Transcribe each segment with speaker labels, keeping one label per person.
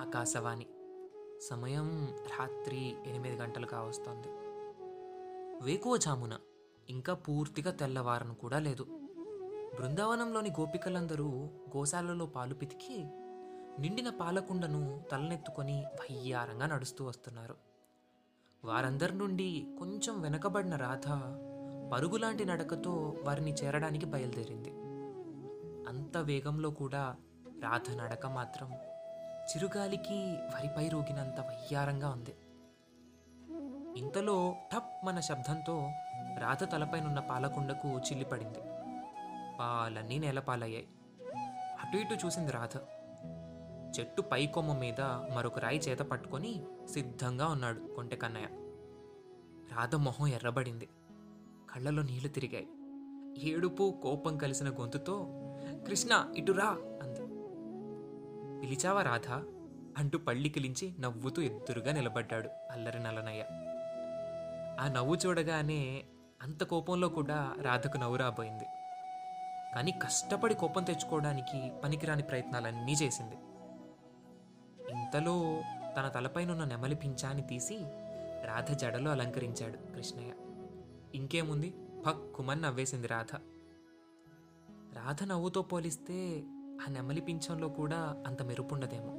Speaker 1: ఆకాశవాణి. సమయం రాత్రి ఎనిమిది గంటలు కావస్తోంది వేకువజామున ఇంకా పూర్తిగా తెల్లవారను కూడా లేదు. బృందావనంలోని గోపికలందరూ గోశాలలో పాలు పితికి నిండిన పాలకుండను తలనెత్తుకొని వయ్యారంగా నడుస్తూ వస్తున్నారు. వారందరి నుండి కొంచెం వెనకబడిన రాధ పరుగులాంటి నడకతో వారిని చేరడానికి బయలుదేరింది. అంత వేగంలో కూడా రాధ నడక మాత్రం చిరుగాలికి వరిపై రోగినంత వయ్యారంగా ఉంది. ఇంతలో టప్ మన శబ్దంతో రాధ తలపైనున్న పాలకుండకు చిల్లిపడింది. పాలన్నీ నేలపాలయ్యాయి. అటు ఇటు చూసింది రాధ. చెట్టు పై కొమ్మ మీద మరొక రాయి చేత పట్టుకొని సిద్ధంగా ఉన్నాడు కొంటె కన్నయ్య. రాధ మొహం ఎర్రబడింది. కళ్ళలో నీళ్ళు తిరిగాయి. ఏడుపు కోపం కలిసిన గొంతుతో కృష్ణ ఇటు రా. పిలిచావా రాధ? అంటూ పళ్ళికిలించి నవ్వుతూ ఎదురుగా నిలబడ్డాడు అల్లరి నల్లనయ్య ఆ నవ్వు చూడగానే అంత కోపంలో కూడా రాధకు నవ్వు రాబోయింది. కానీ కష్టపడి కోపం తెచ్చుకోవడానికి పనికిరాని ప్రయత్నాలన్నీ చేసింది. ఇంతలో తన తలపైనున్న నెమలి పించాన్ని తీసి రాధ జడలో అలంకరించాడు కృష్ణయ్య. ఇంకేముంది? పక్కుమని నవ్వేసింది రాధ. రాధ నవ్వుతో పోలిస్తే ఆ నెమలి పింఛంలో కూడా అంత మెరుపుండదేమో.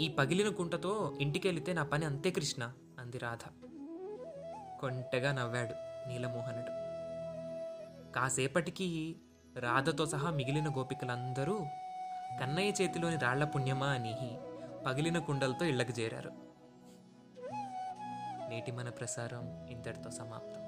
Speaker 1: ఈ పగిలిన కుంటతో ఇంటికెళితే నా పని అంతే కృష్ణ అంది రాధ. కొంటెగా నవ్వాడు నీలమోహనుడు. కాసేపటికి రాధతో సహా మిగిలిన గోపికలందరూ కన్నయ్య చేతిలోని రాళ్ళ పుణ్యమా అని పగిలిన కుండలతో ఇళ్ళకు చేరారు. నేటి మన ప్రసారం ఇంతటితో సమాప్తం.